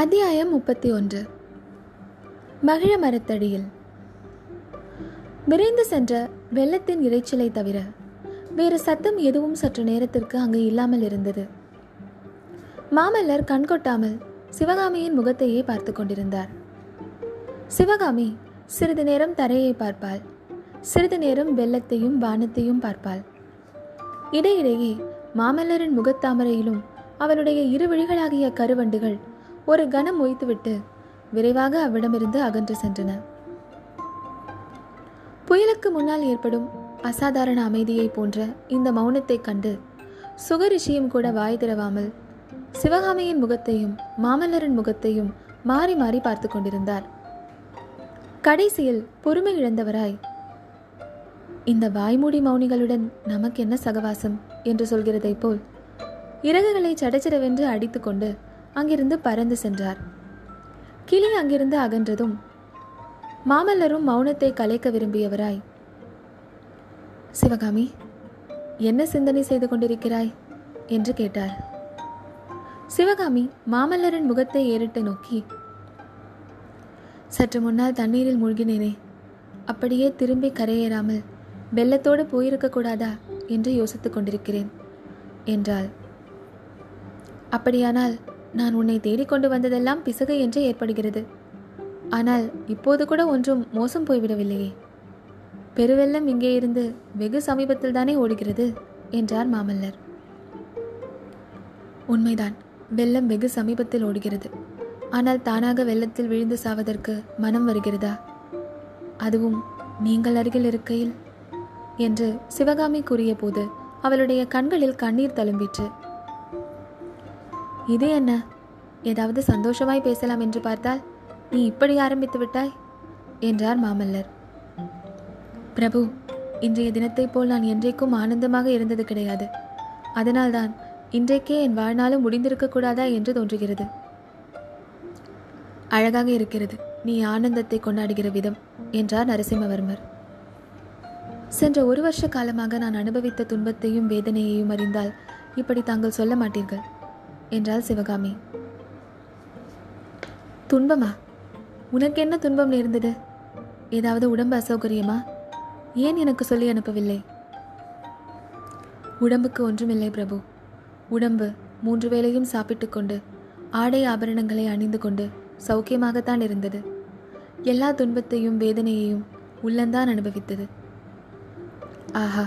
அத்தியாயம் முப்பத்தி ஒன்று. மகிழ மரத்தடியில். விரைந்து சென்ற வெள்ளத்தின் இறைச்சலை தவிர வேறு சத்தம் எதுவும் சற்று நேரத்திற்கு அங்கு இல்லாமல் இருந்தது. மாமல்லர் கண்கொட்டாமல் சிவகாமியின் முகத்தையே பார்த்து கொண்டிருந்தார். சிவகாமி சிறிது நேரம் தரையை பார்ப்பாள். சிறிது நேரம் வெள்ளத்தையும் வானத்தையும் பார்ப்பாள். இடையிடையே மாமல்லரின் முகத்தாமரையிலும் அவனுடைய இரு விழிகளாகிய கருவண்டுகள் ஒரு கணம் ஒய்த்துவிட்டு விரைவாக அவ்விடமிருந்து அகன்று சென்றன. புயலுக்கு முன்னால் ஏற்படும் அசாதாரண அமைதியை போன்ற இந்த மௌனத்தைக் கண்டு சுகரிஷியும் கூட வாய் திறவாமல் சிவகாமியின் முகத்தையும் மாமல்லரின் முகத்தையும் மாறி மாறி பார்த்து கொண்டிருந்தார். கடைசியில் பொறுமை இழந்தவராய் இந்த வாய்மூடி மௌனிகளுடன் நமக்கு என்ன சகவாசம்? என்று சொல்கிறதைப் போல் இறகுகளை சடச்சடவென்று அடித்துக்கொண்டு அங்கிருந்து பறந்து சென்றார். கிளி அங்கிருந்து அகன்றதும் மாமல்லரும் மௌனத்தை கலைக்க விரும்பியவராய் சிவகாமி என்ன சிந்தனை செய்து கொண்டிருக்கிறாய்? என்று கேட்டார். சிவகாமி மாமல்லரின் முகத்தை ஏறிட்டு நோக்கி சற்று முன்னால் தண்ணீரில் மூழ்கினேனே அப்படியே திரும்பி கரையேறாமல் வெள்ளத்தோடு போயிருக்க கூடாதா? என்று யோசித்துக் கொண்டிருக்கிறேன் என்றாள். அப்படியானால் நான் உன்னை தேடிக்கொண்டு வந்ததெல்லாம் பிசகு என்றே ஏற்படுகிறது. ஆனால் இப்போது கூட ஒன்றும் மோசம் போய்விடவில்லையே. பெருவெள்ளம் இங்கே இருந்து வெகு சமீபத்தில் தானே ஓடுகிறது என்றார் மாமல்லர். உண்மைதான் வெள்ளம் வெகு சமீபத்தில் ஓடுகிறது. ஆனால் தானாக வெள்ளத்தில் விழுந்து சாவதற்கு மனம் வருகிறதா? அதுவும் நீங்கள் அருகில் இருக்கையில் என்று சிவகாமி கூறிய போது அவளுடைய கண்களில் கண்ணீர் தழும்பிற்று. இது என்ன? ஏதாவது சந்தோஷமாய் பேசலாம் என்று பார்த்தால் நீ இப்படி ஆரம்பித்து விட்டாய்? என்றார் மாமல்லர். பிரபு இன்றைய தினத்தைப் போல் நான் என்றைக்கும் ஆனந்தமாக இருந்தது கிடையாது. அதனால்தான் இன்றைக்கே என் வாழ்நாளும் முடிந்திருக்கக்கூடாதா என்று தோன்றுகிறது. அழகாக இருக்கிறது நீ ஆனந்தத்தை கொண்டாடுகிற விதம் என்றார் நரசிம்மவர்மர். சென்ற ஒரு வருஷ காலமாக நான் அனுபவித்த துன்பத்தையும் வேதனையையும் அறிந்தால் இப்படி தாங்கள் சொல்ல மாட்டீர்கள். என்றாள் சிவகாமி. துன்பமா? உனக்கு என்ன துன்பம் நேர்ந்தது? ஏதாவது உடம்பு அசௌகரியமா? ஏன் எனக்கு சொல்லி அனுப்பவில்லை? உடம்புக்கு ஒன்றுமில்லை பிரபு. உடம்பு மூன்று வேளையும் சாப்பிட்டு கொண்டு ஆடை ஆபரணங்களை அணிந்து கொண்டு சௌக்கியமாகத்தான் இருந்தது. எல்லா துன்பத்தையும் வேதனையையும் உள்ளந்தான் அனுபவித்தது. ஆஹா!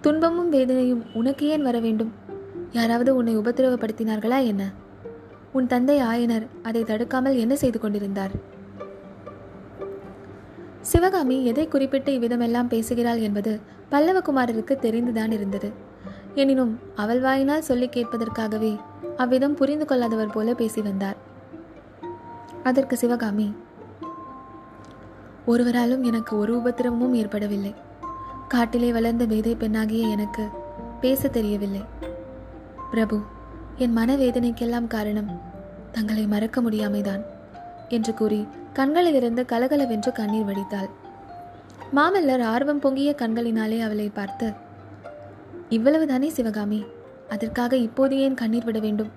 துன்பமும் வேதனையும் உனக்கு ஏன் வர வேண்டும்? யாராவது உன்னை உபத்திரவப்படுத்தினார்களா என்ன? உன் தந்தை ஆயனர் அதை தடுக்காமல் என்ன செய்து கொண்டிருந்தார்? சிவகாமி எதை குறிப்பிட்டு இவ்விதமெல்லாம் பேசுகிறாள் என்பது பல்லவகுமாரருக்கு தெரிந்துதான் இருந்தது. எனினும் அவள் வாயினால் சொல்லி கேட்பதற்காகவே அவ்விதம் புரிந்து கொள்ளாதவர் போல பேசி வந்தார். அதற்கு சிவகாமி ஒருவராலும் எனக்கு ஒரு உபத்திரமும் ஏற்படவில்லை. காட்டிலே வளர்ந்த வேதை பெண்ணாகிய எனக்கு பேச தெரியவில்லை. பிரபு என் மனவேதனைக்கெல்லாம் காரணம். தங்களை மறக்க முடியாமைதான் என்று கூறி கண்களிலிருந்து கலகலவென்று கண்ணீர் வடித்தாள். மாமல்லர் ஆர்வம் பொங்கிய கண்களினாலே அவளை பார்த்து இவ்வளவுதானே சிவகாமி அதற்காக இப்போது ஏன் கண்ணீர் விட வேண்டும்?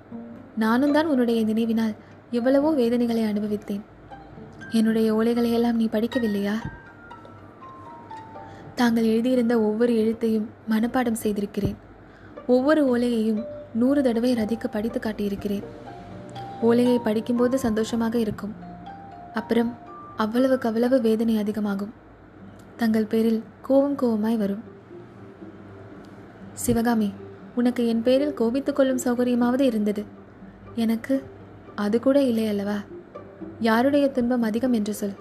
நானும் தான் உன்னுடைய நினைவினால் எவ்வளவோ வேதனைகளை அனுபவித்தேன். என்னுடைய ஓலைகளையெல்லாம் நீ படிக்கவில்லையா? தாங்கள் எழுதியிருந்த ஒவ்வொரு எழுத்தையும் மனப்பாடம் செய்திருக்கிறேன். ஒவ்வொரு ஓலையையும் நூறு தடவை ரதிக்கு படித்து காட்டியிருக்கிறேன். ஓலையை படிக்கும்போது சந்தோஷமாக இருக்கும். அப்புறம் அவ்வளவுக்கு அவ்வளவு வேதனை அதிகமாகும். தங்கள் பேரில் கோவம் கோவமாய் வரும். சிவகாமி உனக்கு என் பேரில் கோபித்துக் கொள்ளும் சௌகரியமாவது இருந்தது. எனக்கு அது கூட இல்லை அல்லவா? யாருடைய துன்பம் அதிகம் என்று சொல்.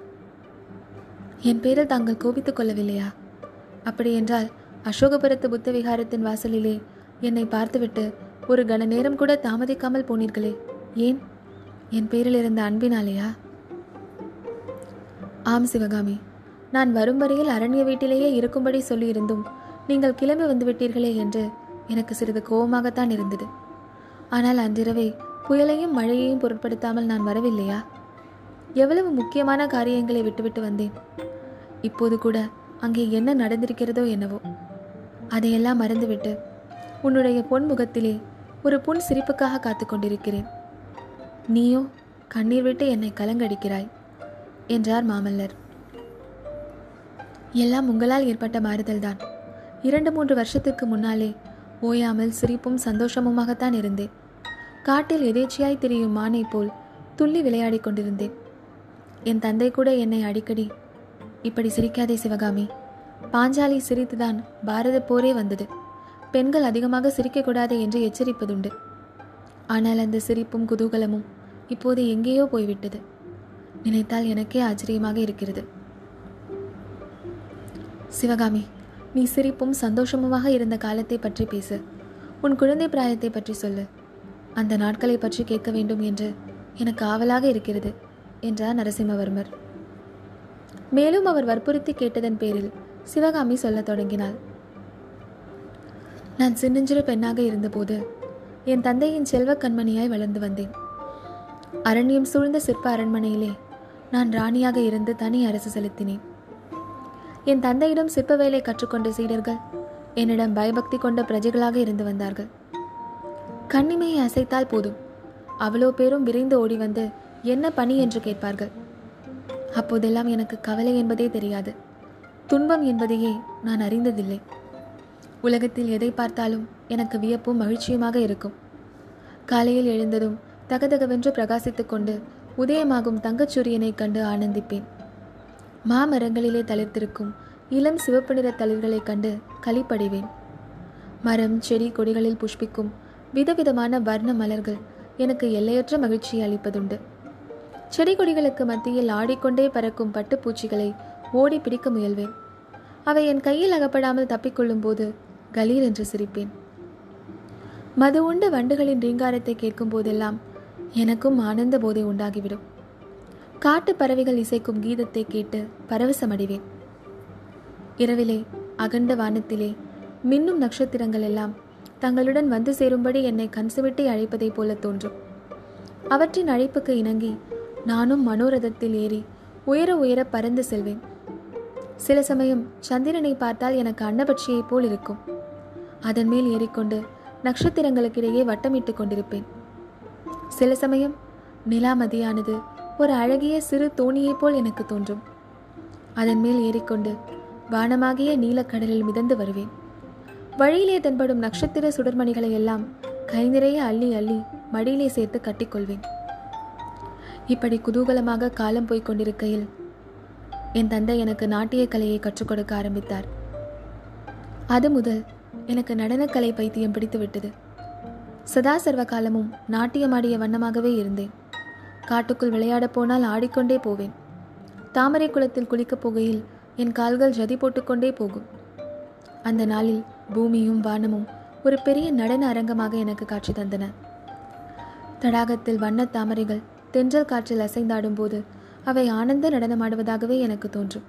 என் பேரில் தாங்கள் கோபித்துக் கொள்ளவில்லையா? அப்படியென்றால் அசோகபுரத்து புத்த விகாரத்தின் வாசலிலே என்னை பார்த்துவிட்டு ஒரு கன நேரம் கூட தாமதிக்காமல் போனீர்களே. ஏன்? என் பேரில் இருந்த அன்பினாலேயா? ஆம் சிவகாமி. நான் வரும் வரையில் அரண்ய வீட்டிலேயே இருக்கும்படி சொல்லியிருந்தும் நீங்கள் கிளம்பி வந்து விட்டீர்களே என்று எனக்கு சிறிது கோபமாகத்தான் இருந்தது. ஆனால் அன்றிரவே புயலையும் மழையையும் பொருட்படுத்தாமல் நான் வரவில்லையா? எவ்வளவு முக்கியமான காரியங்களை விட்டுவிட்டு வந்தேன். இப்போது கூட அங்கே என்ன நடந்திருக்கிறதோ என்னவோ. அதையெல்லாம் மறந்துவிட்டு உன்னுடைய பொன் முகத்திலே ஒரு புன் சிரிப்புக்காக காத்து கொண்டிருக்கிறேன். நீயோ கண்ணீர் விட்டு என்னை கலங்கடிக்கிறாய் என்றார் மாமல்லர். எல்லாம் உங்களால் ஏற்பட்ட மாறுதல்தான். இரண்டு மூன்று வருஷத்துக்கு முன்னாலே ஓயாமல் சிரிப்பும் சந்தோஷமுமாகத்தான் இருந்தேன். காட்டில் எதேச்சியாய் திரியும் மானை போல் துள்ளி விளையாடிக் கொண்டிருந்தேன். என் தந்தை கூட என்னை அடிக்கடி இப்படி சிரிக்காதே சிவகாமி பாஞ்சாலி சிரித்துதான் பாரத போரே வந்தது. பெண்கள் அதிகமாக சிரிக்கக்கூடாது என்று எச்சரிப்பதுண்டு. ஆனால் அந்த சிரிப்பும் குதூகலமும் இப்போது எங்கேயோ போய்விட்டது. நினைத்தால் எனக்கே ஆச்சரியமாக இருக்கிறது. சிவகாமி நீ சிரிப்பும் சந்தோஷமுமாக இருந்த காலத்தை பற்றி பேசு. உன் குழந்தை பிராயத்தை பற்றி சொல்லு. அந்த நாட்களை பற்றி கேட்க வேண்டும் என்று எனக்கு ஆவலாக இருக்கிறது என்றார் நரசிம்மவர்மர். மேலும் அவர் வற்புறுத்தி கேட்டதன் பேரில் சிவகாமி சொல்லத் தொடங்கினாள். நான் சின்னஞ்சிறு பெண்ணாக இருந்தபோது என் தந்தையின் செல்வக்கண்மணியாய் வளர்ந்து வந்தேன். அரண்யம் சூழ்ந்த சிற்ப அரண்மனையிலே நான் ராணியாக இருந்து தனி அரசு செலுத்தினேன். என் தந்தையிடம் சிற்ப வேலை கற்றுக்கொண்ட சீடர்கள் என்னிடம் பயபக்தி கொண்ட பிரஜைகளாக இருந்து வந்தார்கள். கண்ணிமையை அசைத்தால் போதும். அவ்வளோ பேரும் விரைந்து ஓடி வந்து என்ன பணி என்று கேட்பார்கள். அப்போதெல்லாம் எனக்கு கவலை என்பதே தெரியாது. துன்பம் என்பதையே நான் அறிந்ததில்லை. உலகத்தில் எதை பார்த்தாலும் எனக்கு வியப்பும் மகிழ்ச்சியுமாக இருக்கும். காலையில் எழுந்ததும் தகதகவென்று பிரகாசித்துக் கொண்டு உதயமாகும் தங்கச்சூரியனைக் கண்டு ஆனந்திப்பேன். மாமரங்களிலே தளிர்த்திருக்கும் இளம் சிவப்பு நிற தளிர்களைக் கண்டு களிப்படைவேன். மரம் செடி கொடிகளில் புஷ்பிக்கும் விதவிதமான வர்ண மலர்கள் எனக்கு எல்லையற்ற மகிழ்ச்சியை அளிப்பதுண்டு. செடி கொடிகளுக்கு மத்தியில் ஆடிக்கொண்டே பறக்கும் பட்டுப்பூச்சிகளை ஓடி பிடிக்க முயல்வேன். அவை என் கையில் அகப்படாமல் தப்பிக்கொள்ளும் போது கலீர் என்று சிரிப்பேன். மது உண்ட வண்டுகளின் ரீங்காரத்தை கேட்கும் போதெல்லாம் எனக்கும் ஆனந்த போதை உண்டாகிவிடும். காட்டு பறவைகள் இசைக்கும் கீதத்தை கேட்டு பரவசமடைவேன். இரவிலே அகண்ட வானத்திலே மின்னும் நட்சத்திரங்கள் எல்லாம் தங்களுடன் வந்து சேரும்படி என்னை கண்சுவிட்டி அழைப்பதைப் போல தோன்றும். அவற்றின் அழைப்புக்கு இணங்கி நானும் மனோரதத்தில் ஏறி உயர உயர பறந்து செல்வேன். சில சமயம் சந்திரனை பார்த்தால் எனக்கு அன்னபட்சியைப் போல் இருக்கும். அதன் மேல் ஏறிக்கொண்டு நட்சத்திரங்களுக்கிடையே வட்டமிட்டு கொண்டிருப்பேன். சில சமயம் நிலாமதியானது ஒரு அழகிய சிறு தோணியைப் போல் எனக்கு தோன்றும். அதன் மேல் ஏறிக்கொண்டு வானமாகிய நீலக்கடலில் மிதந்து வருவேன். வழியிலே தென்படும் நட்சத்திர சுடர்மணிகளை எல்லாம் கை நிறைய அள்ளி அள்ளி மடியிலே சேர்த்து கட்டிக்கொள்வேன். இப்படி குதூகலமாக காலம் போய்க் கொண்டிருக்கையில் என் தந்தை எனக்கு நாட்டிய கலையை கற்றுக் கொடுக்க ஆரம்பித்தார். அது முதல் எனக்கு நடனக்கலை பைத்தியம் பிடித்து விட்டது. சதா சர்வ காலமும் நாட்டியமாடிய வண்ணமாகவே இருந்தேன். காட்டுக்குள் விளையாடப் போனால் ஆடிக்கொண்டே போவேன். தாமரை குளத்தில் குளிக்கப் போகையில் என் கால்கள் ஜதி போட்டுக்கொண்டே போகும். அந்த நாளில் பூமியும் வானமும் ஒரு பெரிய நடன அரங்கமாக எனக்கு காட்சி தந்தன. தடாகத்தில் வண்ணத் தாமரைகள் தென்றல் காற்றில் அசைந்தாடும் போது அவை ஆனந்த நடனமாடுவதாகவே எனக்கு தோன்றும்.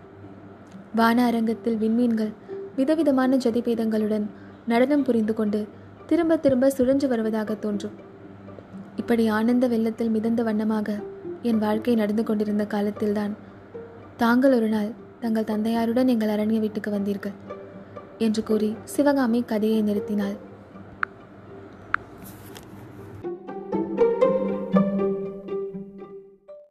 வான அரங்கத்தில் விண்மீன்கள் விதவிதமான ஜதிபேதங்களுடன் நடனம் புரிந்து கொண்டு திரும்ப திரும்ப சுழன்று வருவதாக தோன்றும். இப்படி ஆனந்த வெள்ளத்தில் மிதந்த வண்ணமாக என் வாழ்க்கை நடந்து கொண்டிருந்த காலத்தில்தான் தாங்கள் ஒரு நாள் தங்கள் தந்தையாருடன் எங்கள் அரண்ய வீட்டுக்கு வந்தீர்கள் என்று கூறி சிவகாமி கதையை நிறுத்தினாள்.